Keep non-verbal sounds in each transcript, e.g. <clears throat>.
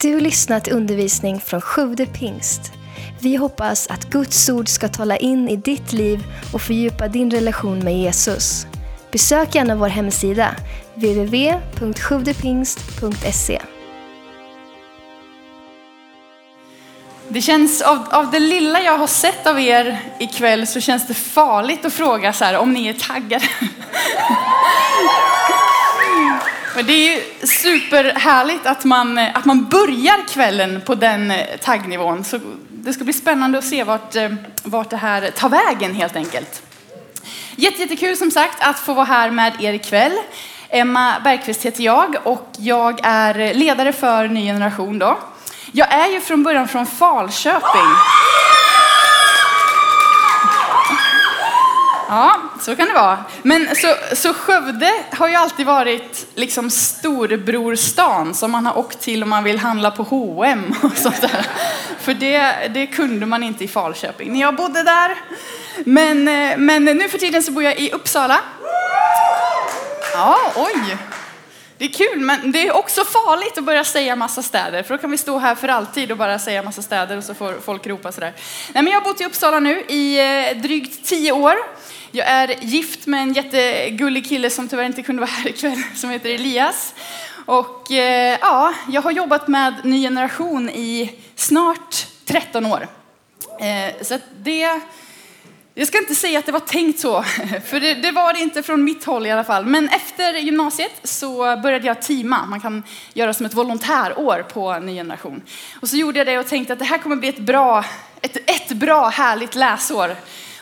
Du har lyssnat till undervisning från Sjude pingst. Vi hoppas att Guds ord ska tala in i ditt liv och fördjupa din relation med Jesus. Besök gärna vår hemsida, www.sjuvdepingst.se. Det känns, av, av det lilla jag har sett av er ikväll så känns det farligt att fråga så här, om ni är taggade. <laughs> Men det är ju superhärligt att man, eh, att man börjar kvällen på den eh, taggnivån. Så det ska bli spännande att se vart, eh, vart det här tar vägen helt enkelt. Jätte, jättekul som sagt att få vara här med er ikväll. Emma Bergqvist heter jag och jag är ledare för Ny Generation då. Jag är ju från början från Falköping. Så kan det vara. Men så, så Skövde har ju alltid varit liksom storebrorstan som man har åkt till om man vill handla på H&M och <laughs> sånt där. För det, det kunde man inte i Falköping när jag bodde där. Men, eh, men nu för tiden så bor jag i Uppsala. Ja, oj. Det är kul, men det är också farligt att börja säga massa städer, för då kan vi stå här för alltid och bara säga massa städer och så får folk ropa sådär. Nej, men jag har bott i Uppsala nu i eh, drygt tio år. Jag är gift med en jättegullig kille som tyvärr inte kunde vara här ikväll, <laughs> som heter Elias. Och eh, ja, jag har jobbat med Ny Generation i snart 13 år. Eh, så det jag ska inte säga att det var tänkt så, <laughs> för det, det, var det inte från mitt håll i alla fall. Men efter gymnasiet så började jag teama. Man kan göra som ett volontärår på Ny Generation. Och så gjorde jag det och tänkte att det här kommer bli ett bra, ett, ett bra härligt läsår.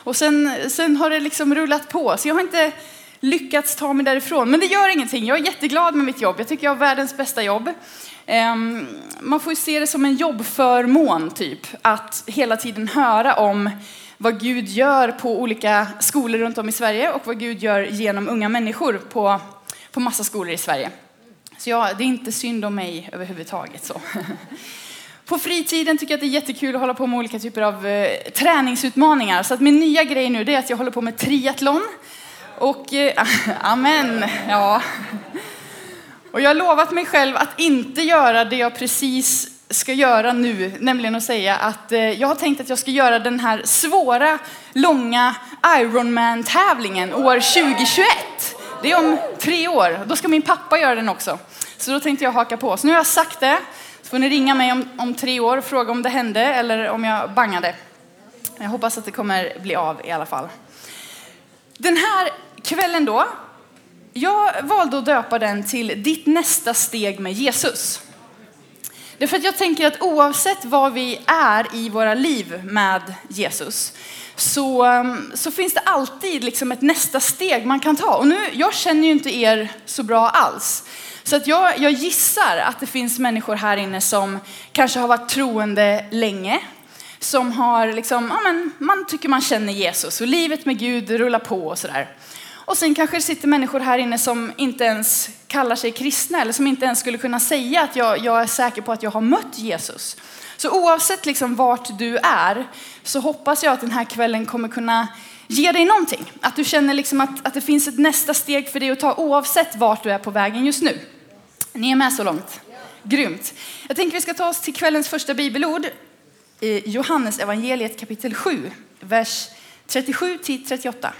Och sen, sen har det liksom rullat på. Så jag har inte lyckats ta mig därifrån. Men det gör ingenting. Jag är jätteglad med mitt jobb. Jag tycker jag har världens bästa jobb. Ehm, man får ju se det som en jobbförmån, typ. Att hela tiden höra om vad Gud gör på olika skolor runt om i Sverige och vad Gud gör genom unga människor på, på massa skolor i Sverige. Så ja, det är inte synd om mig överhuvudtaget. Så. <laughs> På fritiden tycker jag att det är jättekul att hålla på med olika typer av eh, träningsutmaningar. Så att min nya grej nu är att jag håller på med triathlon. Och, eh, <laughs> amen, ja. Och jag har lovat mig själv att inte göra det jag precis ska göra nu, nämligen att säga att eh, jag har tänkt att jag ska göra den här svåra, långa Ironman-tävlingen år 2021. Det är om tre år. Då ska min pappa göra den också. Så då tänkte jag haka på. Så nu har jag sagt det. Så får ni ringa mig om, om tre år och fråga om det hände eller om jag bangade. Jag hoppas att det kommer bli av i alla fall. Den här kvällen då, jag valde att döpa den till Ditt nästa steg med Jesus. Därför att jag tänker att oavsett vad vi är i våra liv med Jesus så, så finns det alltid liksom ett nästa steg man kan ta. Och nu, jag känner ju inte er så bra alls. Så att jag, jag gissar att det finns människor här inne som kanske har varit troende länge. Som har liksom, ja men, man tycker man känner Jesus och livet med Gud rullar på och sådär. Och sen kanske det sitter människor här inne som inte ens kallar sig kristna eller som inte ens skulle kunna säga att jag, jag är säker på att jag har mött Jesus. Så oavsett liksom vart du är så hoppas jag att den här kvällen kommer kunna ge dig någonting. Att du känner liksom att, att det finns ett nästa steg för dig att ta oavsett vart du är på vägen just nu. Ni är med så långt? Grymt. Jag tänker vi ska ta oss till kvällens första bibelord i Johannes evangeliet kapitel 7, vers 37 till 38.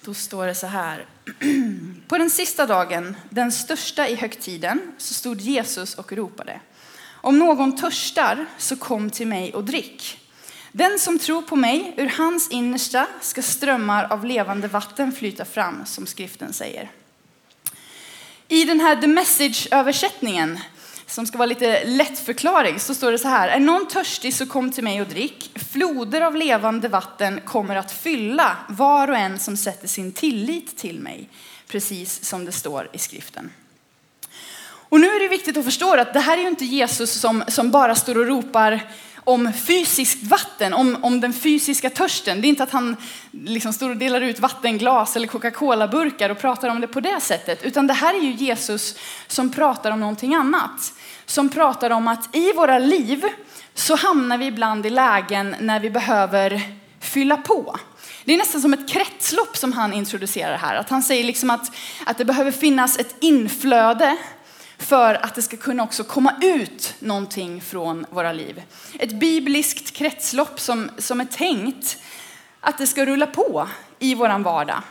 Då står det så här. <clears throat> På den sista dagen, den största i högtiden, så stod Jesus och ropade. Om någon törstar, så kom till mig och drick. Den som tror på mig, ur hans innersta ska strömmar av levande vatten flyta fram, som skriften säger. I den här The Message-översättningen som ska vara lite lättförklarig, så står det så här. Är någon törstig så kom till mig och drick. Floder av levande vatten kommer att fylla var och en som sätter sin tillit till mig. Precis som det står i skriften. Och nu är det viktigt att förstå att det här är ju inte Jesus som, som bara står och ropar om fysiskt vatten, om, om den fysiska törsten. Det är inte att han liksom står och delar ut vattenglas eller Coca-Cola-burkar och pratar om det på det sättet. Utan det här är ju Jesus som pratar om någonting annat. Som pratar om att i våra liv så hamnar vi ibland i lägen när vi behöver fylla på. Det är nästan som ett kretslopp som han introducerar här. Att han säger liksom att, att det behöver finnas ett inflöde för att det ska kunna också komma ut någonting från våra liv. Ett bibliskt kretslopp som, som är tänkt att det ska rulla på i våran vardag.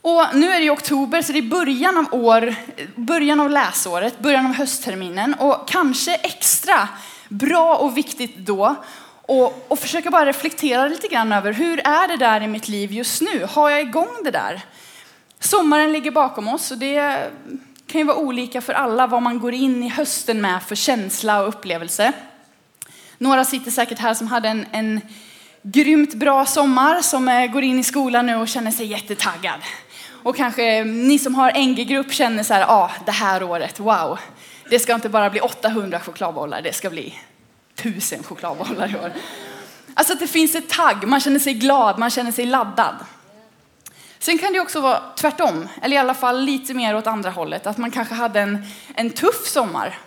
Och nu är det oktober, så det är början av, år, början av läsåret, början av höstterminen och kanske extra bra och viktigt då och, och försöka bara reflektera lite grann över hur är det där i mitt liv just nu? Har jag igång det där? Sommaren ligger bakom oss och det kan ju vara olika för alla vad man går in i hösten med för känsla och upplevelse. Några sitter säkert här som hade en, en grymt bra sommar som eh, går in i skolan nu och känner sig jättetaggad. Och kanske eh, ni som har NG-grupp känner så här, ja ah, det här året, wow. Det ska inte bara bli 800 chokladbollar, det ska bli 1000 chokladbollar i år. Alltså att det finns ett tagg, man känner sig glad, man känner sig laddad. Sen kan det också vara tvärtom, eller i alla fall lite mer åt andra hållet. Att man kanske hade en, en tuff sommar.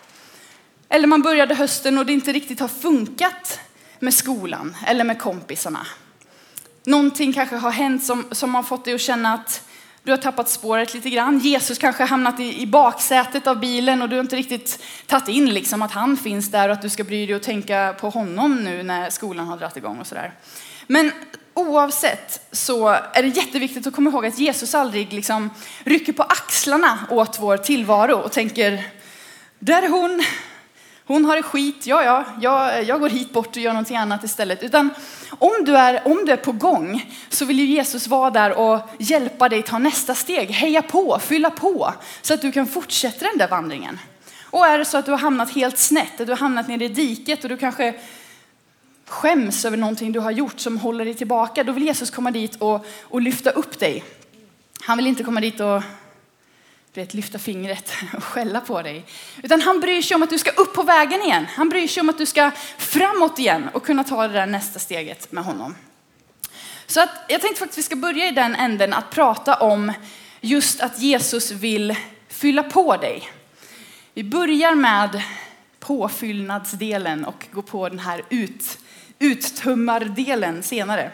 Eller man började hösten och det inte riktigt har funkat med skolan eller med kompisarna. Någonting kanske har hänt som, som har fått dig att känna att du har tappat spåret lite grann. Jesus kanske har hamnat i, i baksätet av bilen och du har inte riktigt tagit in liksom att han finns där och att du ska bry dig och tänka på honom nu när skolan har dragit igång och sådär. Men oavsett så är det jätteviktigt att komma ihåg att Jesus aldrig liksom rycker på axlarna åt vår tillvaro och tänker, där är hon, hon har det skit, ja ja, jag, jag går hit bort och gör någonting annat istället. Utan om du, är, om du är på gång så vill ju Jesus vara där och hjälpa dig ta nästa steg, heja på, fylla på så att du kan fortsätta den där vandringen. Och är det så att du har hamnat helt snett, att du har hamnat nere i diket och du kanske skäms över någonting du har gjort som håller dig tillbaka, då vill Jesus komma dit och, och lyfta upp dig. Han vill inte komma dit och vet, lyfta fingret <laughs> och skälla på dig. Utan han bryr sig om att du ska upp på vägen igen. Han bryr sig om att du ska framåt igen och kunna ta det där nästa steget med honom. Så att jag tänkte faktiskt att vi ska börja i den änden att prata om just att Jesus vill fylla på dig. Vi börjar med påfyllnadsdelen och går på den här ut, uttummardelen senare.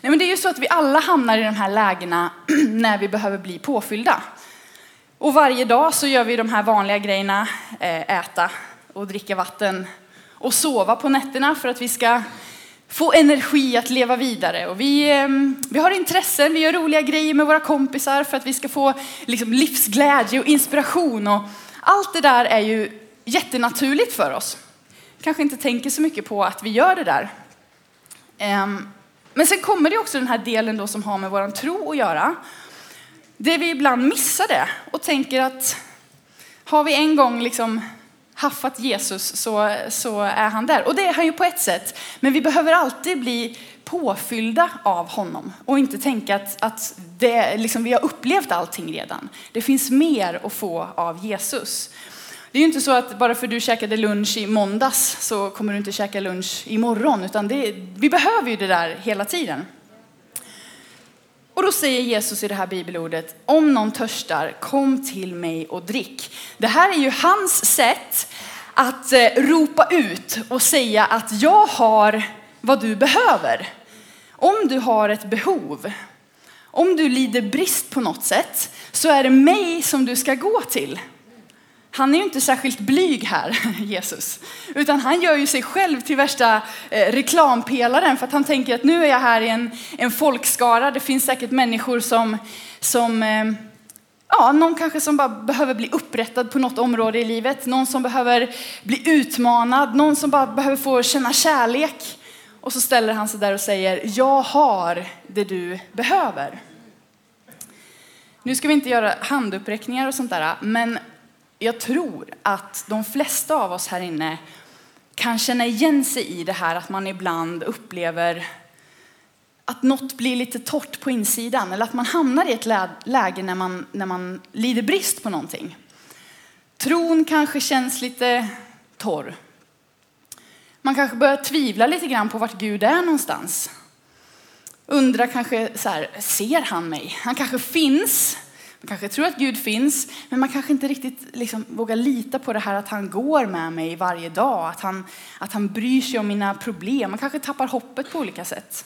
Nej, men det är ju så att vi alla hamnar i de här lägena <clears throat> när vi behöver bli påfyllda. Och varje dag så gör vi de här vanliga grejerna, eh, äta och dricka vatten och sova på nätterna för att vi ska få energi att leva vidare. Och vi, ehm, vi har intressen, vi gör roliga grejer med våra kompisar för att vi ska få liksom, livsglädje och inspiration. Och allt det där är ju jättenaturligt för oss. Kanske inte tänker så mycket på att vi gör det där. Ehm, men sen kommer det också den här delen då som har med vår tro att göra. Det vi ibland missar det och tänker att har vi en gång liksom haffat Jesus så, så är han där. Och det är han ju på ett sätt. Men vi behöver alltid bli påfyllda av honom och inte tänka att, att det, liksom, vi har upplevt allting redan. Det finns mer att få av Jesus. Det är ju inte så att bara för att du käkade lunch i måndags så kommer du inte käka lunch imorgon, utan det, vi behöver ju det där hela tiden. Och då säger Jesus i det här bibelordet, om någon törstar, kom till mig och drick. Det här är ju hans sätt att eh, ropa ut och säga att jag har vad du behöver. Om du har ett behov, om du lider brist på något sätt, så är det mig som du ska gå till. Han är ju inte särskilt blyg här, <laughs> Jesus, utan han gör ju sig själv till värsta eh, reklampelaren för att han tänker att nu är jag här i en, en folkskara. Det finns säkert människor som, som eh, ja, någon kanske som bara behöver bli upprättad på något område i livet, någon som behöver bli utmanad, någon som bara behöver få känna kärlek. Och så ställer han sig där och säger, jag har det du behöver. Nu ska vi inte göra handuppräckningar och sånt där, men jag tror att de flesta av oss här inne kan känna igen sig i det här att man ibland upplever att något blir lite torrt på insidan eller att man hamnar i ett läge när man, när man lider brist på någonting. Tron kanske känns lite torr. Man kanske börjar tvivla lite grann på vart Gud är någonstans. Undrar kanske så här, ser han mig? Han kanske finns, man kanske tror att Gud finns, men man kanske inte riktigt liksom vågar lita på det här att han går med mig varje dag, att han, att han bryr sig om mina problem. Man kanske tappar hoppet på olika sätt.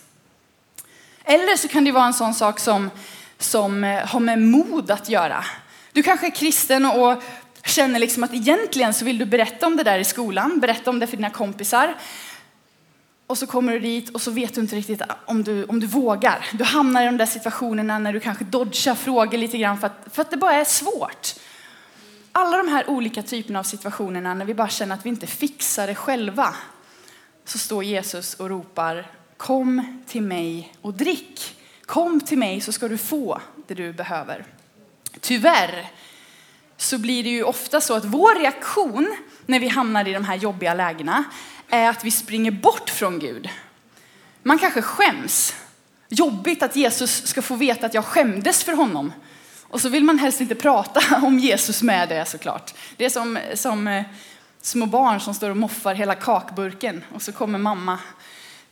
Eller så kan det vara en sån sak som, som eh, har med mod att göra. Du kanske är kristen och känner liksom att egentligen så vill du berätta om det där i skolan, berätta om det för dina kompisar. Och så kommer du dit och så vet du inte riktigt om du, om du vågar. Du hamnar i de där situationerna när du kanske dodgar frågor lite grann för att, för att det bara är svårt. Alla de här olika typerna av situationerna när vi bara känner att vi inte fixar det själva så står Jesus och ropar Kom till mig och drick. Kom till mig så ska du få det du behöver. Tyvärr så blir det ju ofta så att vår reaktion när vi hamnar i de här jobbiga lägena är att vi springer bort från Gud. Man kanske skäms. Jobbigt att Jesus ska få veta att jag skämdes för honom. Och så vill man helst inte prata <laughs> om Jesus med det såklart. Det är som, som eh, små barn som står och moffar hela kakburken och så kommer mamma.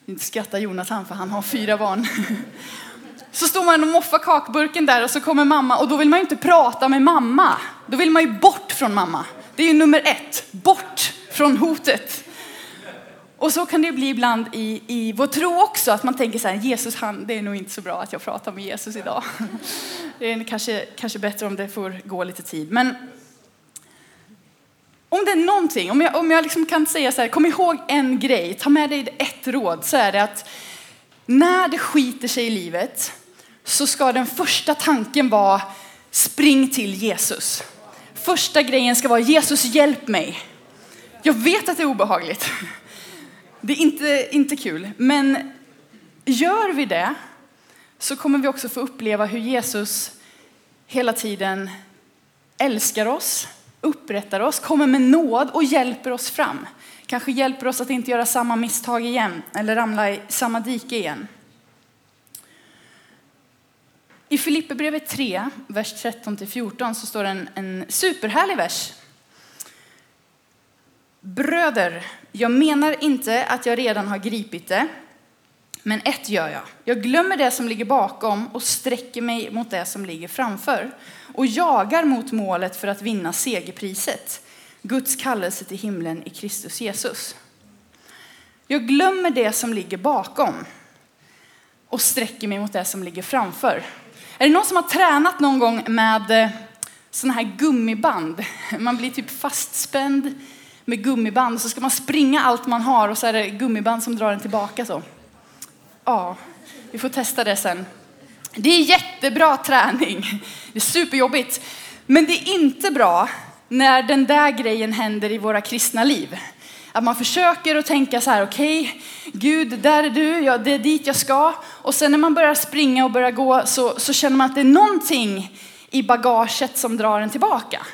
Inte skratta Jonathan för han har fyra barn. <laughs> Så står man och moffar kakburken där och så kommer mamma och då vill man ju inte prata med mamma. Då vill man ju bort från mamma. Det är ju nummer ett, bort från hotet. Och så kan det bli ibland i, i vår tro också, att man tänker så här, Jesus han, det är nog inte så bra att jag pratar med Jesus idag. <laughs> Det är kanske, kanske bättre om det får gå lite tid. Men om det är någonting, om jag, om jag liksom kan säga så här, kom ihåg en grej, ta med dig ett råd, så är det att när det skiter sig i livet så ska den första tanken vara spring till Jesus. Första grejen ska vara Jesus hjälp mig. Jag vet att det är obehagligt. <laughs> Det är inte, inte kul, men gör vi det så kommer vi också få uppleva hur Jesus hela tiden älskar oss, upprättar oss, kommer med nåd och hjälper oss fram. Kanske hjälper oss att inte göra samma misstag igen eller ramla i samma dike igen. I Filipperbrevet 3, vers 13-14 så står det en, en superhärlig vers. Bröder, jag menar inte att jag redan har gripit det, men ett gör jag. Jag glömmer det som ligger bakom och sträcker mig mot det som ligger framför och jagar mot målet för att vinna segerpriset, Guds kallelse till himlen i Kristus Jesus. Jag glömmer det som ligger bakom och sträcker mig mot det som ligger framför. Är det någon som har tränat någon gång med eh, sådana här gummiband? Man blir typ fastspänd med gummiband och så ska man springa allt man har och så är det gummiband som drar en tillbaka så. Ja, vi får testa det sen. Det är jättebra träning. Det är superjobbigt. Men det är inte bra när den där grejen händer i våra kristna liv. Att man försöker att tänka så här, okej, okay, Gud, där är du, ja, det är dit jag ska. Och sen när man börjar springa och börjar gå så, så känner man att det är någonting i bagaget som drar en tillbaka.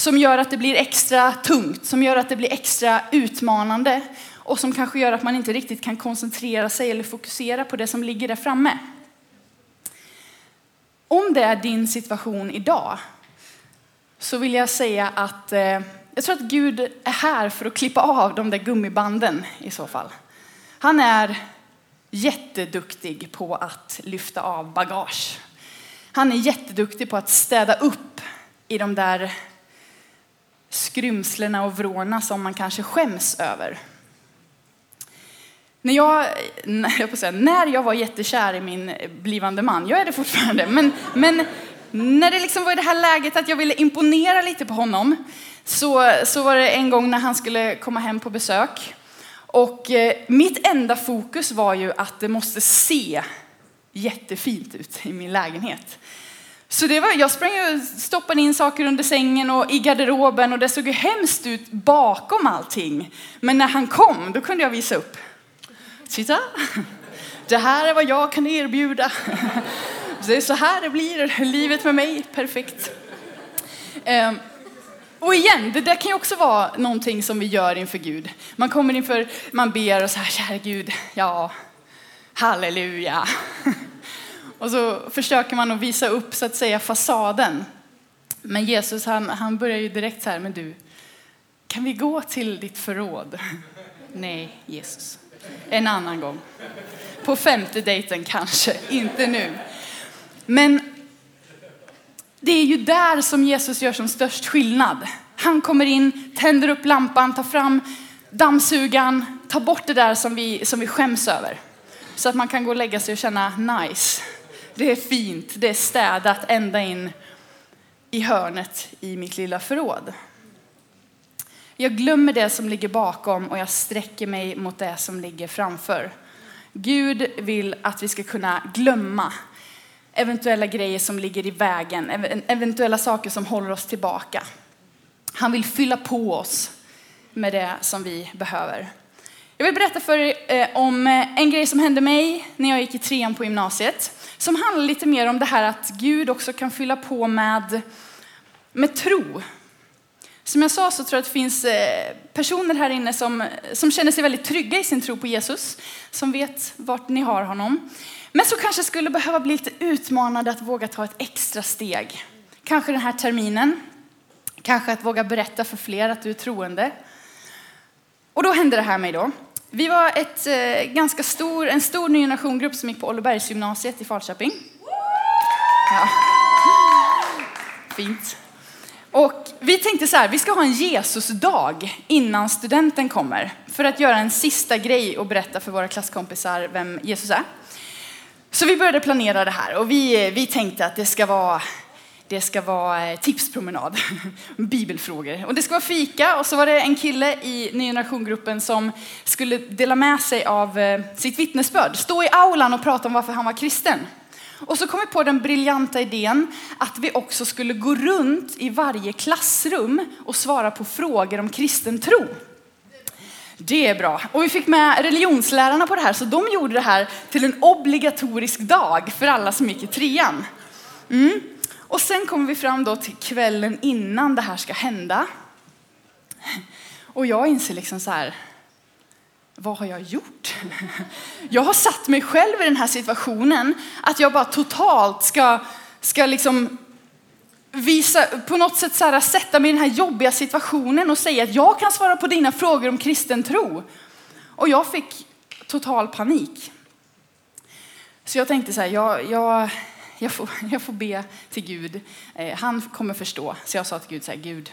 Som gör att det blir extra tungt, som gör att det blir extra utmanande och som kanske gör att man inte riktigt kan koncentrera sig eller fokusera på det som ligger där framme. Om det är din situation idag så vill jag säga att eh, jag tror att Gud är här för att klippa av de där gummibanden i så fall. Han är jätteduktig på att lyfta av bagage. Han är jätteduktig på att städa upp i de där skrymslena och vrårna som man kanske skäms över. När jag, <laughs> jag säga, när jag var jättekär i min blivande man, jag är det fortfarande, men, men när det liksom var i det här läget att jag ville imponera lite på honom så, så var det en gång när han skulle komma hem på besök. Och eh, mitt enda fokus var ju att det måste se jättefint ut i min lägenhet. Så det var, jag sprang och stoppade in saker under sängen och i garderoben och det såg ju hemskt ut bakom allting. Men när han kom, då kunde jag visa upp. Titta, det här är vad jag kan erbjuda. Det är så här det blir, livet med mig, perfekt. Ehm, och igen, det där kan ju också vara någonting som vi gör inför Gud. Man kommer inför, man ber och så här, kära Gud, ja, halleluja. Och så försöker man att visa upp så att säga fasaden. Men Jesus han, han börjar ju direkt så här, men du, kan vi gå till ditt förråd? <laughs> Nej, Jesus. En annan gång. På femte dejten kanske, <laughs> inte nu. Men det är ju där som Jesus gör som störst skillnad. Han kommer in, tänder upp lampan, tar fram dammsugaren, tar bort det där som vi, som vi skäms över. Så att man kan gå och lägga sig och känna nice. Det är fint, det är städat ända in i hörnet i mitt lilla förråd. Jag glömmer det som ligger bakom och jag sträcker mig mot det som ligger framför. Gud vill att vi ska kunna glömma eventuella grejer som ligger i vägen, eventuella saker som håller oss tillbaka. Han vill fylla på oss med det som vi behöver. Jag vill berätta för er eh, om eh, en grej som hände mig när jag gick i trean på gymnasiet. Som handlar lite mer om det här att Gud också kan fylla på med, med tro. Som jag sa så tror jag att det finns eh, personer här inne som, som känner sig väldigt trygga i sin tro på Jesus. Som vet vart ni har honom. Men som kanske skulle behöva bli lite utmanade att våga ta ett extra steg. Kanske den här terminen. Kanske att våga berätta för fler att du är troende. Och då hände det här mig då. Vi var ett, eh, ganska stor, en stor ny generationgrupp som gick på Ollebergsgymnasiet i Falköping. Ja. Fint. Och vi tänkte så här, vi ska ha en Jesusdag innan studenten kommer. För att göra en sista grej och berätta för våra klasskompisar vem Jesus är. Så vi började planera det här och vi, eh, vi tänkte att det ska vara det ska vara eh, tipspromenad, <laughs> bibelfrågor. Och det ska vara fika och så var det en kille i ny generationgruppen som skulle dela med sig av eh, sitt vittnesbörd. Stå i aulan och prata om varför han var kristen. Och så kom vi på den briljanta idén att vi också skulle gå runt i varje klassrum och svara på frågor om kristen tro. Det är bra. Och vi fick med religionslärarna på det här så de gjorde det här till en obligatorisk dag för alla som gick i trean. Mm. Och sen kommer vi fram då till kvällen innan det här ska hända. Och jag inser liksom så här, vad har jag gjort? Jag har satt mig själv i den här situationen att jag bara totalt ska, ska liksom visa, på något sätt så här, sätta mig i den här jobbiga situationen och säga att jag kan svara på dina frågor om kristen tro. Och jag fick total panik. Så jag tänkte så här, jag, jag, jag, får, <laughs> jag får be till Gud. Eh, han kommer förstå. Så jag sa till Gud så här, Gud,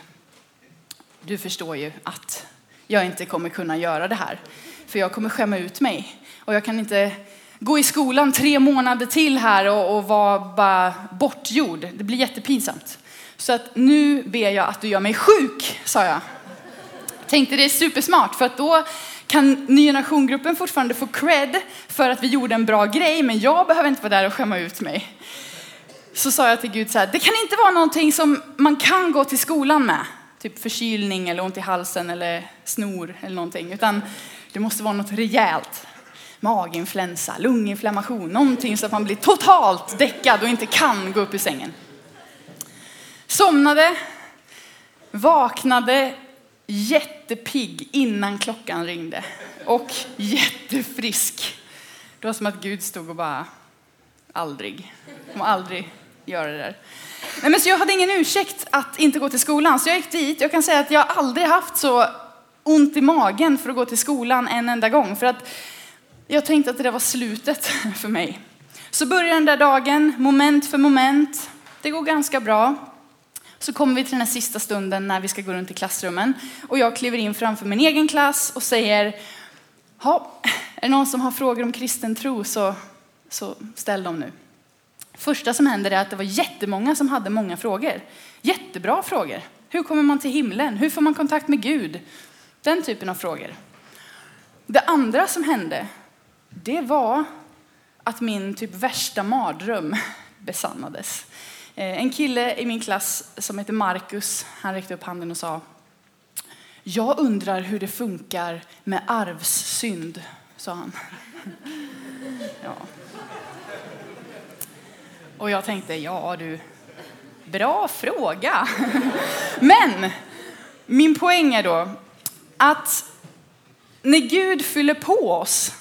du förstår ju att jag inte kommer kunna göra det här. För jag kommer skämma ut mig. Och jag kan inte gå i skolan tre månader till här och, och vara bara bortgjord. Det blir jättepinsamt. Så att nu ber jag att du gör mig sjuk, sa jag. Tänkte det är supersmart för att då kan ny generationgruppen fortfarande få cred för att vi gjorde en bra grej, men jag behöver inte vara där och skämma ut mig. Så sa jag till Gud så här, det kan inte vara någonting som man kan gå till skolan med. Typ förkylning eller ont i halsen eller snor eller någonting. Utan det måste vara något rejält. Maginfluensa, lunginflammation, någonting så att man blir totalt däckad och inte kan gå upp ur sängen. Somnade, vaknade jättepigg innan klockan ringde och jättefrisk. Det var som att Gud stod och bara, aldrig, kommer aldrig göra det där. Nej, men så jag hade ingen ursäkt att inte gå till skolan, så jag gick dit. Jag kan säga att jag aldrig haft så ont i magen för att gå till skolan en enda gång. För att jag tänkte att det där var slutet för mig. Så börjar den där dagen, moment för moment. Det går ganska bra. Så kommer vi till den här sista stunden när vi ska gå runt i klassrummen. Och jag kliver in framför min egen klass och säger, ja, är det någon som har frågor om kristen tro så, så ställ dem nu. Första som händer är att det var jättemånga som hade många frågor. Jättebra frågor. Hur kommer man till himlen? Hur får man kontakt med Gud? Den typen av frågor. Det andra som hände, det var att min typ värsta mardröm besannades. Eh, en kille i min klass som heter Marcus, han räckte upp handen och sa Jag undrar hur det funkar med arvssynd, sa han. <laughs> Ja. Och jag tänkte, ja du, bra fråga. <laughs> Men min poäng är då att när Gud fyller på oss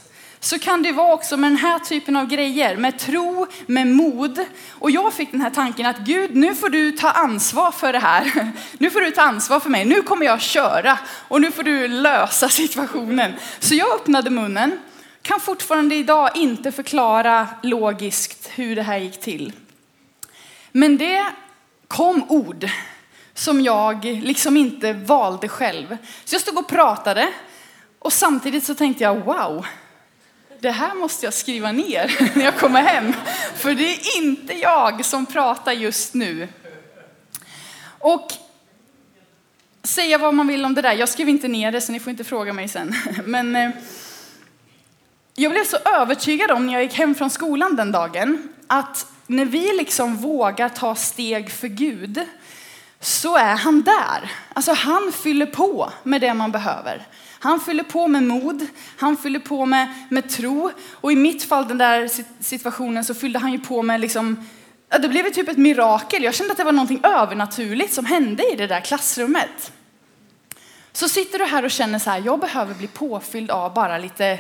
så kan det vara också med den här typen av grejer, med tro, med mod. Och jag fick den här tanken att Gud, nu får du ta ansvar för det här. <laughs> Nu får du ta ansvar för mig. Nu kommer jag köra och nu får du lösa situationen. Så jag öppnade munnen, kan fortfarande idag inte förklara logiskt hur det här gick till. Men det kom ord som jag liksom inte valde själv. Så jag stod och pratade och samtidigt så tänkte jag wow, det här måste jag skriva ner <laughs> när jag kommer hem. För det är inte jag som pratar just nu. Och säga vad man vill om det där. Jag skrev inte ner det så ni får inte fråga mig sen. <laughs> Men eh, jag blev så övertygad om när jag gick hem från skolan den dagen att när vi liksom vågar ta steg för Gud så är han där. Alltså han fyller på med det man behöver. Han fyller på med mod, han fyller på med, med tro. Och i mitt fall, den där situationen, så fyllde han ju på med liksom, det blev typ ett mirakel. Jag kände att det var någonting övernaturligt som hände i det där klassrummet. Så sitter du här och känner så här, jag behöver bli påfylld av bara lite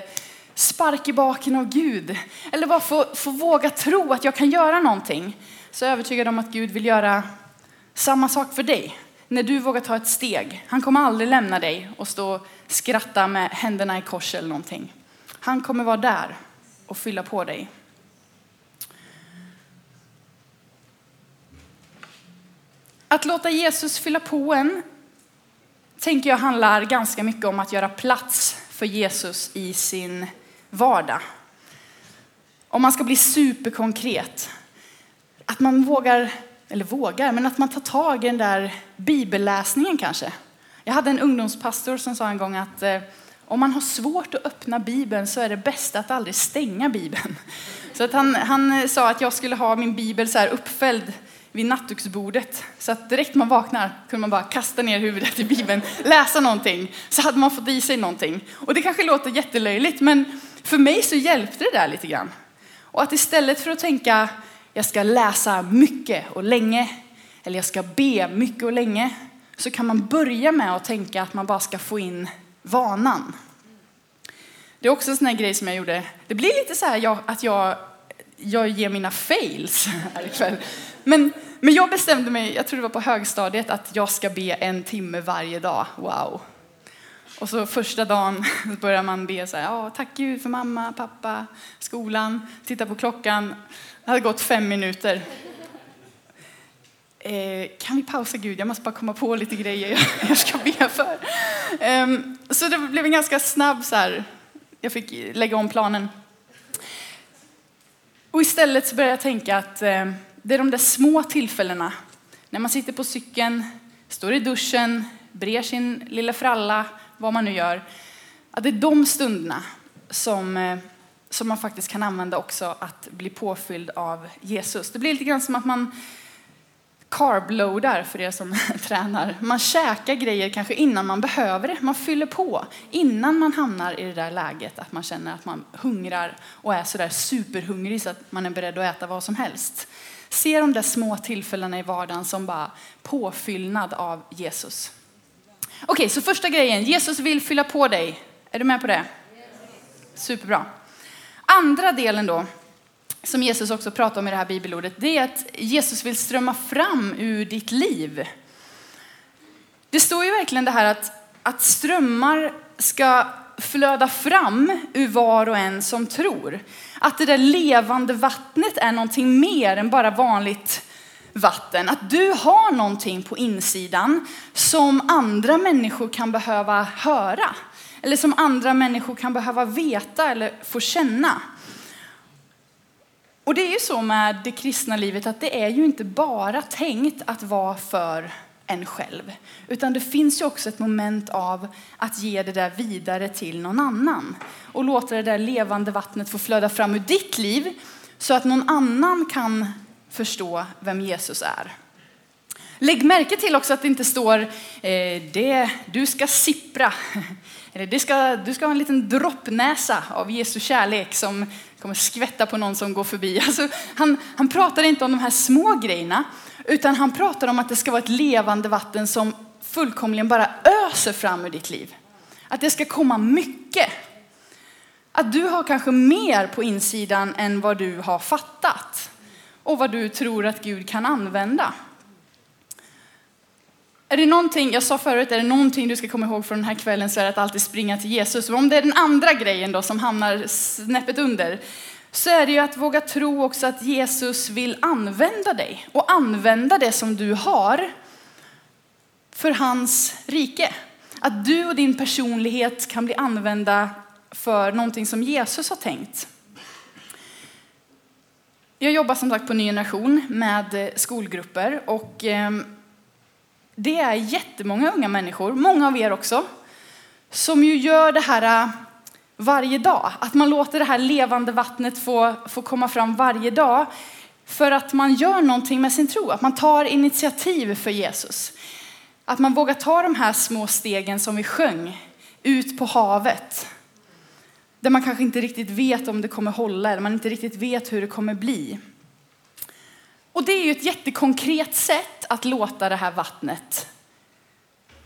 spark i baken av Gud. Eller bara få, få våga tro att jag kan göra någonting. Så jag är övertygad om att Gud vill göra samma sak för dig. När du vågar ta ett steg. Han kommer aldrig lämna dig och stå och skratta med händerna i kors eller någonting. Han kommer vara där och fylla på dig. Att låta Jesus fylla på en tänker jag handlar ganska mycket om att göra plats för Jesus i sin vardag. Om man ska bli superkonkret, att man vågar, eller vågar, men att man tar tag i den där bibelläsningen kanske. Jag hade en ungdomspastor som sa en gång att eh, om man har svårt att öppna Bibeln så är det bäst att aldrig stänga Bibeln. <laughs> Så att han, han eh, sa att jag skulle ha min bibel så här uppfälld vid nattduksbordet. Så att direkt man vaknar kunde man bara kasta ner huvudet i Bibeln, läsa någonting, så hade man fått i sig någonting. Och det kanske låter jättelöjligt, men för mig så hjälpte det där lite grann. Och att istället för att tänka, jag ska läsa mycket och länge, eller jag ska be mycket och länge, så kan man börja med att tänka att man bara ska få in vanan. Det är också en sån här grej som jag gjorde. Det blir lite så här att jag, jag ger mina fails här ikväll. Men, men jag bestämde mig, jag tror det var på högstadiet, att jag ska be en timme varje dag. Wow. Och så första dagen <laughs> börjar man be så här, tack Gud för mamma, pappa, skolan, titta på klockan. Det hade gått fem minuter. Eh, kan vi pausa Gud? Jag måste bara komma på lite grejer jag <laughs> ska be för. Eh, så det blev en ganska snabb så här, jag fick lägga om planen. Och istället så började jag tänka att eh, det är de där små tillfällena när man sitter på cykeln, står i duschen, brer sin lilla fralla, vad man nu gör. Att det är de stunderna som, eh, som man faktiskt kan använda också att bli påfylld av Jesus. Det blir lite grann som att man carbloadar för er som <laughs> tränar. Man käkar grejer kanske innan man behöver det. Man fyller på innan man hamnar i det där läget att man känner att man hungrar och är sådär superhungrig så att man är beredd att äta vad som helst. Se de där små tillfällena i vardagen som bara påfyllnad av Jesus. Okej, okay, så första grejen, Jesus vill fylla på dig. Är du med på det? Superbra. Andra delen då, som Jesus också pratar om i det här bibelordet, det är att Jesus vill strömma fram ur ditt liv. Det står ju verkligen det här att, att strömmar ska flöda fram ur var och en som tror. Att det där levande vattnet är någonting mer än bara vanligt vatten. Att du har någonting på insidan som andra människor kan behöva höra. Eller som andra människor kan behöva veta eller få känna. Och det är ju så med det kristna livet att det är ju inte bara tänkt att vara för en själv. Utan det finns ju också ett moment av att ge det där vidare till någon annan. Och låta det där levande vattnet få flöda fram ur ditt liv så att någon annan kan förstå vem Jesus är. Lägg märke till också att det inte står eh, det, du ska sippra. <laughs> Eller det ska, du ska ha en liten droppnäsa av Jesu kärlek som kommer skvätta på någon som går förbi. <laughs> Alltså, han, han pratar inte om de här små grejerna, utan han pratar om att det ska vara ett levande vatten som fullkomligen bara öser fram ur ditt liv. Att det ska komma mycket. Att du har kanske mer på insidan än vad du har fattat och vad du tror att Gud kan använda. Är det någonting, jag sa förut, är det någonting du ska komma ihåg från den här kvällen så är det att alltid springa till Jesus. Och om det är den andra grejen då som hamnar snäppet under, så är det ju att våga tro också att Jesus vill använda dig och använda det som du har för hans rike. Att du och din personlighet kan bli använda för någonting som Jesus har tänkt. Jag jobbar som sagt på Ny Generation med skolgrupper och ehm, det är jättemånga unga människor, många av er också, som ju gör det här äh, varje dag. Att man låter det här levande vattnet få, få komma fram varje dag för att man gör någonting med sin tro, att man tar initiativ för Jesus. Att man vågar ta de här små stegen som vi sjöng, ut på havet. Där man kanske inte riktigt vet om det kommer hålla eller man inte riktigt vet hur det kommer bli. Och det är ju ett jättekonkret sätt att låta det här vattnet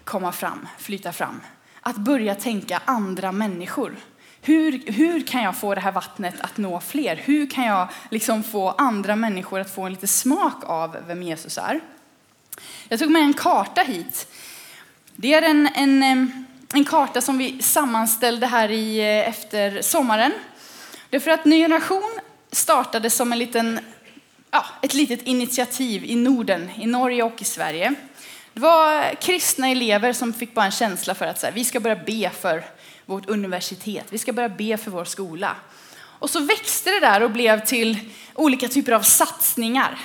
komma fram, flyta fram. Att börja tänka andra människor. Hur, hur kan jag få det här vattnet att nå fler? Hur kan jag liksom få andra människor att få en liten smak av vem Jesus är? Jag tog med en karta hit. Det är en, en, en karta som vi sammanställde här i, eh, efter sommaren. Det är för att Ny Generation startade som en liten, ja, ett litet initiativ i Norden, i Norge och i Sverige. Det var kristna elever som fick bara en känsla för att så här, vi ska börja be för vårt universitet, vi ska börja be för vår skola. Och så växte det där och blev till olika typer av satsningar.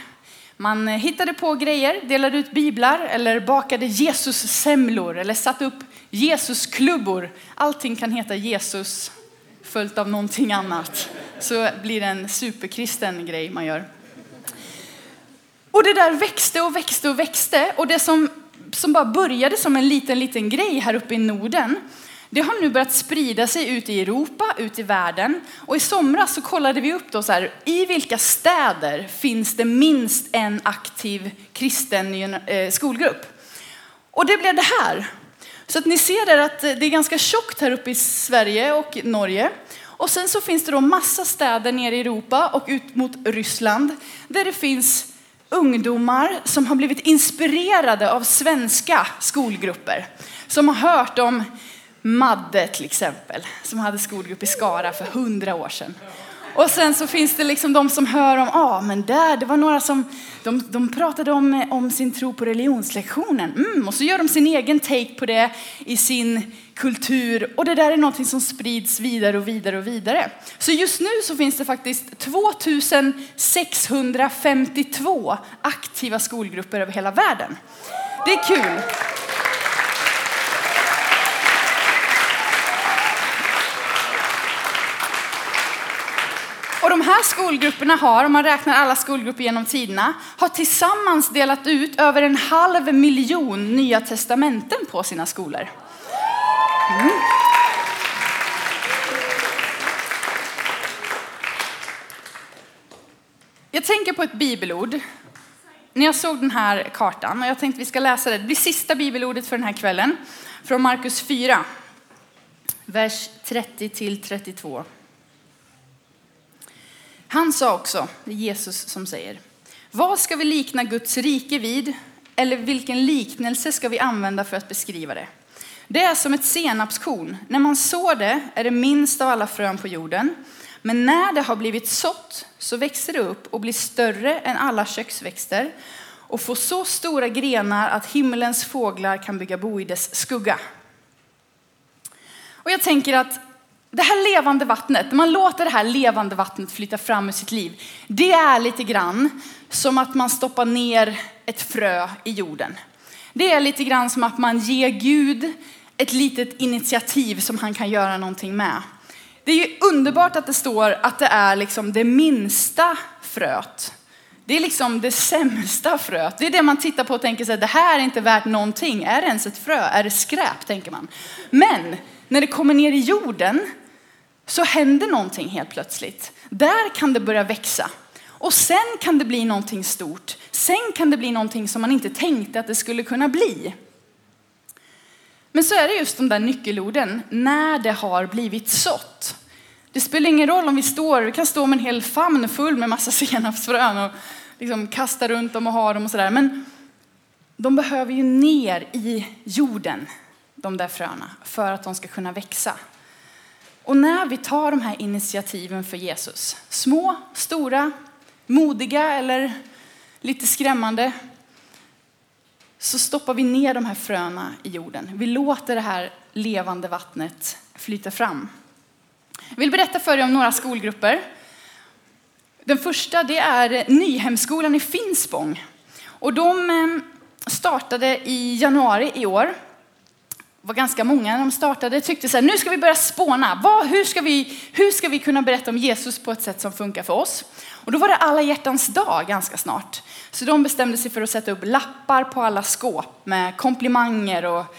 Man hittade på grejer, delade ut biblar eller bakade Jesus-semlor eller satte upp Jesus-klubbor. Allting kan heta Jesus följt av någonting annat. Så blir det en superkristen grej man gör. Och det där växte och växte och växte. Och det som, som bara började som en liten, liten grej här uppe i Norden, det har nu börjat sprida sig ut i Europa, ut i världen. Och i somras så kollade vi upp då så här, i vilka städer finns det minst en aktiv kristen eh, skolgrupp? Och det blev det här. Så att ni ser där att eh, det är ganska tjockt här uppe i Sverige och Norge. Och sen så finns det då massa städer nere i Europa och ut mot Ryssland där det finns ungdomar som har blivit inspirerade av svenska skolgrupper. Som har hört om Madde till exempel, som hade skolgrupp i Skara för hundra år sedan. Och sen så finns det liksom de som hör om, ja ah, men där, det var några som, de, de pratade om, om sin tro på religionslektionen. Mm, och så gör de sin egen take på det i sin kultur. Och det där är någonting som sprids vidare och vidare och vidare. Så just nu så finns det faktiskt 2652 aktiva skolgrupper över hela världen. Det är kul. Här skolgrupperna har, om man räknar alla skolgrupper genom tiderna, har tillsammans delat ut över en halv miljon nya testamenten på sina skolor. Mm. Jag tänker på ett bibelord. När jag såg den här kartan, och jag tänkte vi ska läsa det, det blir sista bibelordet för den här kvällen, från Markus 4, vers 30 till 32. Han sa också, det är Jesus som säger, vad ska vi likna Guds rike vid? Eller vilken liknelse ska vi använda för att beskriva det? Det är som ett senapskorn. När man sår det är det minst av alla frön på jorden. Men när det har blivit sått så växer det upp och blir större än alla köksväxter och får så stora grenar att himmelens fåglar kan bygga bo i dess skugga. Och jag tänker att det här levande vattnet, när man låter det här levande vattnet flytta fram ur sitt liv, det är lite grann som att man stoppar ner ett frö i jorden. Det är lite grann som att man ger Gud ett litet initiativ som han kan göra någonting med. Det är ju underbart att det står att det är liksom det minsta fröet. Det är liksom det sämsta fröet. Det är det man tittar på och tänker sig, det här är inte värt någonting. Är det ens ett frö? Är det skräp? tänker man. Men när det kommer ner i jorden så händer någonting helt plötsligt. Där kan det börja växa. Och sen kan det bli någonting stort. Sen kan det bli någonting som man inte tänkte att det skulle kunna bli. Men så är det just de där nyckelorden, när det har blivit sått. Det spelar ingen roll om vi står, vi kan stå med en hel famn full med massa <laughs> senapsfrön och liksom kasta runt dem och ha dem och sådär. Men de behöver ju ner i jorden, de där fröna, för att de ska kunna växa. Och när vi tar de här initiativen för Jesus, små, stora, modiga eller lite skrämmande, så stoppar vi ner de här fröna i jorden. Vi låter det här levande vattnet flyta fram. Jag vill berätta för er om några skolgrupper. Den första det är Nyhemskolan i Finspång. Och de, eh, startade i januari i år. Var ganska många när de startade. Tyckte så här, nu ska vi börja spåna. Vad, hur, ska vi, hur ska vi kunna berätta om Jesus på ett sätt som funkar för oss? Och då var det alla hjärtans dag ganska snart. Så de bestämde sig för att sätta upp lappar på alla skåp med komplimanger och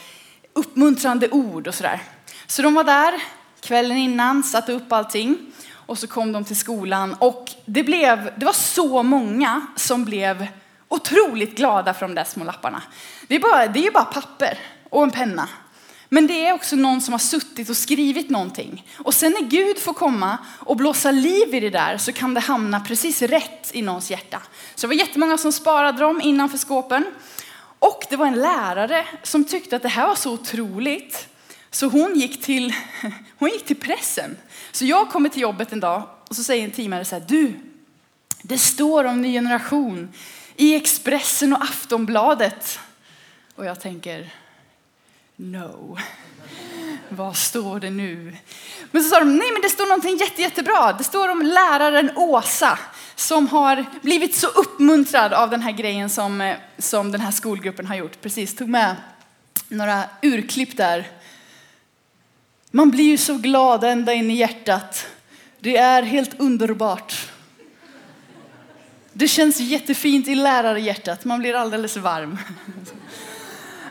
uppmuntrande ord och sådär. Så de var där kvällen innan, satte upp allting och så kom de till skolan och det, blev, det var så många som blev otroligt glada för de där små lapparna. Det är, bara, det är bara papper och en penna. Men det är också någon som har suttit och skrivit någonting. Och sen när Gud får komma och blåsa liv i det där så kan det hamna precis rätt i någons hjärta. Så det var jättemånga som sparade dem innanför skåpen. Och det var en lärare som tyckte att det här var så otroligt. Så hon gick till, <laughs> hon gick till pressen. Så jag kommer till jobbet en dag och så säger en teamare så här, du, det står om ny generation i Expressen och Aftonbladet. Och jag tänker, no. Vad står det nu? Men så sa de, nej men det står någonting jätte, jättebra. Det står om läraren Åsa som har blivit så uppmuntrad av den här grejen som, eh, som den här skolgruppen har gjort. Precis, tog med några urklipp där. Man blir ju så glad ända in i hjärtat. Det är helt underbart. Det känns jättefint i lärarhjärtat. Man blir alldeles varm.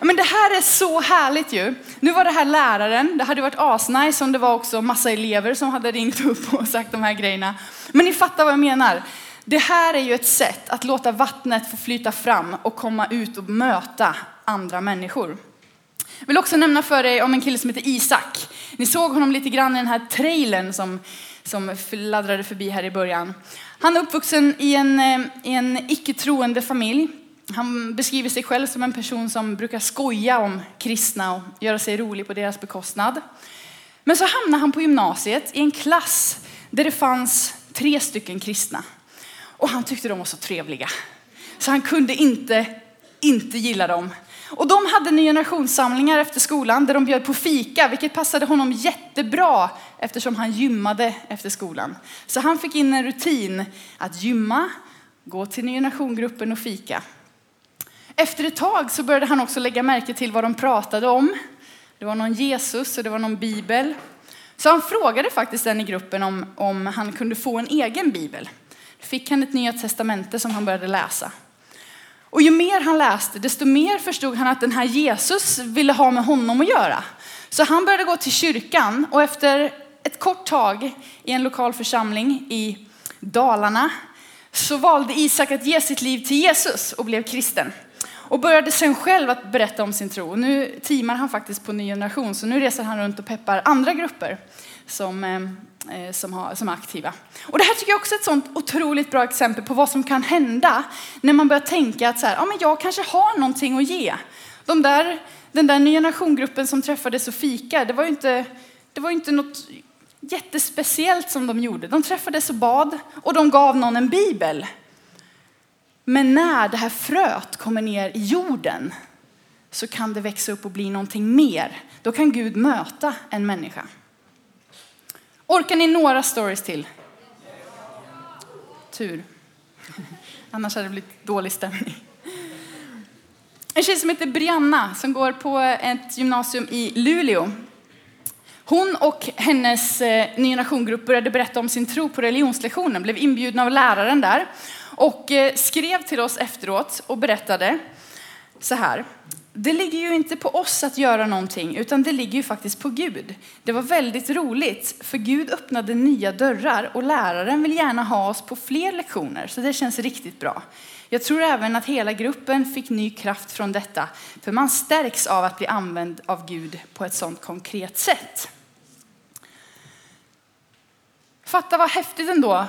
Men det här är så härligt ju. Nu var det här läraren. Det hade varit asnice om det var också massa elever som hade ringt upp och <laughs> sagt de här grejerna. Men ni fattar vad jag menar. Det här är ju ett sätt att låta vattnet få flyta fram och komma ut och möta andra människor. Jag vill också nämna för dig om en kille som heter Isak. Ni såg honom lite grann i den här trailern som, som fladdrade förbi här i början. Han är uppvuxen i en, eh, i en icke-troende familj. Han beskriver sig själv som en person som brukar skoja om kristna och göra sig rolig på deras bekostnad. Men så hamnar han på gymnasiet i en klass där det fanns tre stycken kristna. Och han tyckte de var så trevliga. Så han kunde inte, inte gilla dem. Och de hade ny generationssamlingar efter skolan där de bjöd på fika, vilket passade honom jättebra eftersom han gymmade efter skolan. Så han fick in en rutin att gymma, gå till ny generationgruppen och fika. Efter ett tag så började han också lägga märke till vad de pratade om. Det var någon Jesus och det var någon bibel. Så han frågade faktiskt den i gruppen om, om han kunde få en egen bibel. Då fick han ett nya testamente som han började läsa. Och ju mer han läste, desto mer förstod han att den här Jesus ville ha med honom att göra. Så han började gå till kyrkan och efter ett kort tag i en lokal församling i Dalarna så valde Isak att ge sitt liv till Jesus och blev kristen. Och började sen själv att berätta om sin tro. Nu teamar han faktiskt på Ny Generation, så nu reser han runt och peppar andra grupper som, eh, eh, som, har, som är aktiva. Och det här tycker jag också är ett sånt otroligt bra exempel på vad som kan hända när man börjar tänka att så här, ja, men jag kanske har någonting att ge. De där, den där Ny Generation-gruppen som träffades och fika, det var ju inte, det var inte något jättespeciellt som de gjorde. De träffades och bad och de gav någon en bibel. Men när det här fröet kommer ner i jorden så kan det växa upp och bli någonting mer. Då kan Gud möta en människa. Orkar ni några stories till? Tur. <laughs> Annars hade det blivit dålig stämning. En tjej som heter Brianna som går på ett gymnasium i Luleå. Hon och hennes eh, ny generationgrupp började berätta om sin tro på religionslektionen, blev inbjudna av läraren där och eh, skrev till oss efteråt och berättade så här. Det ligger ju inte på oss att göra någonting, utan det ligger ju faktiskt på Gud. Det var väldigt roligt, för Gud öppnade nya dörrar och läraren vill gärna ha oss på fler lektioner, så det känns riktigt bra. Jag tror även att hela gruppen fick ny kraft från detta, för man stärks av att bli använd av Gud på ett sådant konkret sätt. Fatta vad häftigt ändå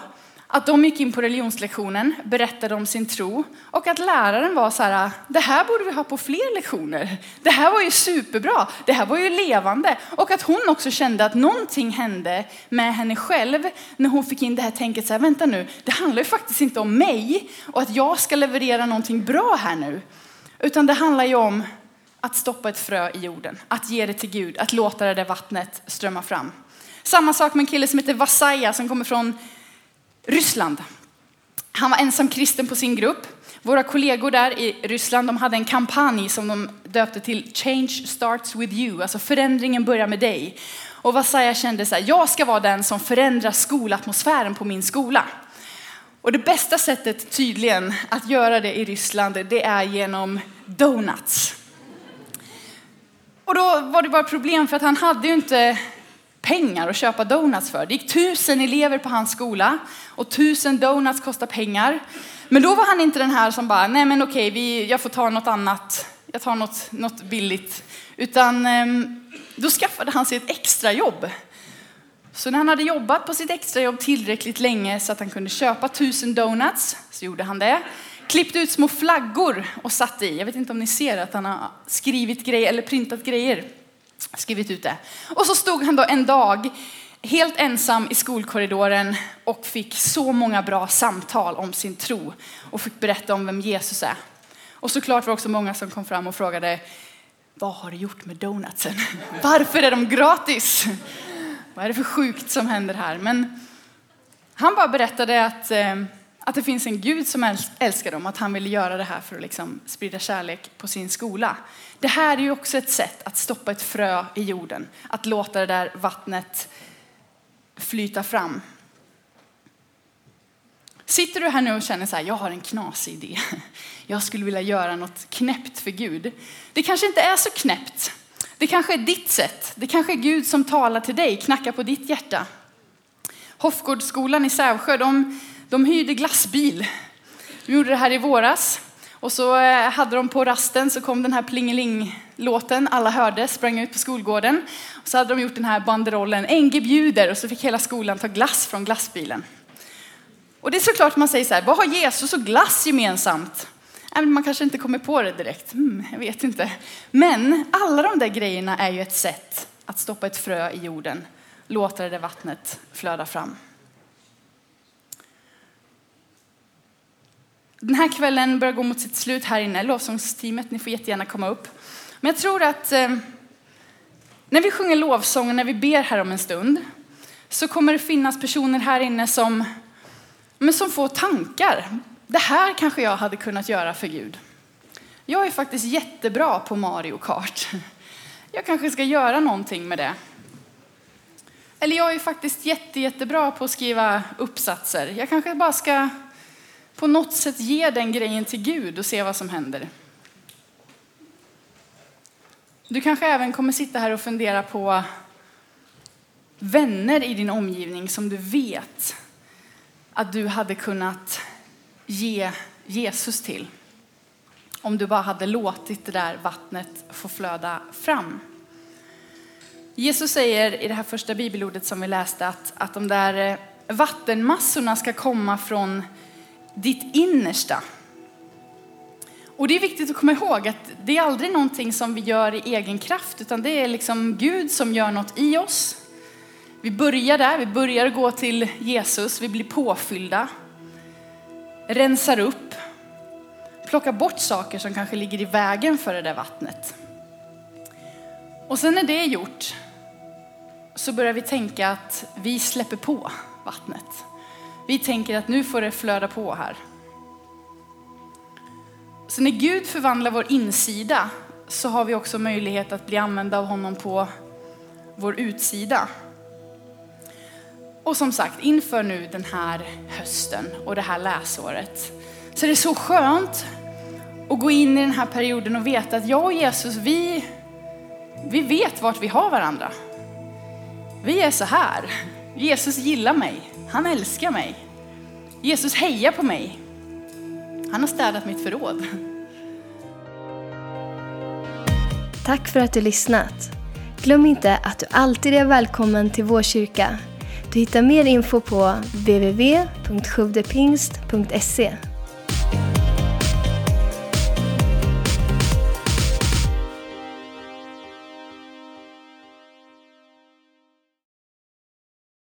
att de gick in på religionslektionen, berättade om sin tro och att läraren var så här, det här borde vi ha på fler lektioner. Det här var ju superbra, det här var ju levande. Och att hon också kände att någonting hände med henne själv när hon fick in det här tänket så här, vänta nu, det handlar ju faktiskt inte om mig och att jag ska leverera någonting bra här nu. Utan det handlar ju om att stoppa ett frö i jorden, att ge det till Gud, att låta det där vattnet strömma fram. Samma sak med en kille som heter Vasaya som kommer från Ryssland. Han var ensam kristen på sin grupp. Våra kollegor där i Ryssland de hade en kampanj som de döpte till Change starts with you, alltså förändringen börjar med dig. Och Vasaya kände så här, jag ska vara den som förändrar skolatmosfären på min skola. Och det bästa sättet tydligen att göra det i Ryssland, det är genom donuts. Och då var det bara problem för att han hade ju inte pengar att köpa donuts för. Det gick tusen elever på hans skola och tusen donuts kostar pengar. Men då var han inte den här som bara, nej men okej, vi, jag får ta något annat, jag tar något, något billigt. Utan ehm, då skaffade han sig ett extrajobb. Så när han hade jobbat på sitt extrajobb tillräckligt länge så att han kunde köpa tusen donuts, så gjorde han det. Klippte ut små flaggor och satte i. Jag vet inte om ni ser att han har skrivit grejer eller printat grejer. Skrivit ut det. Och så stod han då en dag helt ensam i skolkorridoren och fick så många bra samtal om sin tro och fick berätta om vem Jesus är. Och såklart var det också många som kom fram och frågade vad har du gjort med donutsen? Varför är de gratis? Vad är det för sjukt som händer här? Men han bara berättade att, eh, att det finns en Gud som älskar dem, att han vill göra det här för att liksom sprida kärlek på sin skola. Det här är ju också ett sätt att stoppa ett frö i jorden, att låta det där vattnet flyta fram. Sitter du här nu och känner så här, jag har en knasig idé. <laughs> Jag skulle vilja göra något knäppt för Gud. Det kanske inte är så knäppt. Det kanske är ditt sätt. Det kanske är Gud som talar till dig, knackar på ditt hjärta. Hoffgårdsskolan i Sävsjö, de, de hyrde glassbil. De gjorde det här i våras. Och så eh, hade de på rasten så kom den här plingeling-låten, alla hörde, sprang ut på skolgården. Och så hade de gjort den här banderollen, NG bjuder, och så fick hela skolan ta glass från glassbilen. Och det är såklart man säger så här, vad har Jesus och glass gemensamt? Man kanske inte kommer på det direkt, mm, jag vet inte. Men alla de där grejerna är ju ett sätt att stoppa ett frö i jorden, låta det där vattnet flöda fram. Den här kvällen börjar gå mot sitt slut här inne. Lovsångsteamet, ni får jättegärna komma upp. Men jag tror att eh, när vi sjunger lovsång och när vi ber här om en stund så kommer det finnas personer här inne som, men som får tankar. Det här kanske jag hade kunnat göra för Gud. Jag är faktiskt jättebra på Mario Kart. Jag kanske ska göra någonting med det. Eller jag är faktiskt jätte, jättebra på att skriva uppsatser. Jag kanske bara ska på något sätt ge den grejen till Gud och se vad som händer. Du kanske även kommer sitta här och fundera på vänner i din omgivning som du vet att du hade kunnat ge Jesus till. Om du bara hade låtit det där vattnet få flöda fram. Jesus säger i det här första bibelordet som vi läste att, att de där eh, vattenmassorna ska komma från ditt innersta. Och det är viktigt att komma ihåg att det är aldrig någonting som vi gör i egen kraft, utan det är liksom Gud som gör något i oss. Vi börjar där, vi börjar gå till Jesus, vi blir påfyllda, rensar upp, plockar bort saker som kanske ligger i vägen för det där vattnet. Och sen när det är gjort så börjar vi tänka att vi släpper på vattnet. Vi tänker att nu får det flöda på här. Så när Gud förvandlar vår insida så har vi också möjlighet att bli använda av honom på vår utsida. Och som sagt, inför nu den här hösten och det här läsåret så är det så skönt att gå in i den här perioden och veta att jag och Jesus, vi, vi vet vart vi har varandra. Vi är så här. Jesus gillar mig. Han älskar mig. Jesus hejar på mig. Han har städat mitt förråd. Tack för att du lyssnat. Glöm inte att du alltid är välkommen till vår kyrka. Du hittar mer info på www.sjuvdepingst.se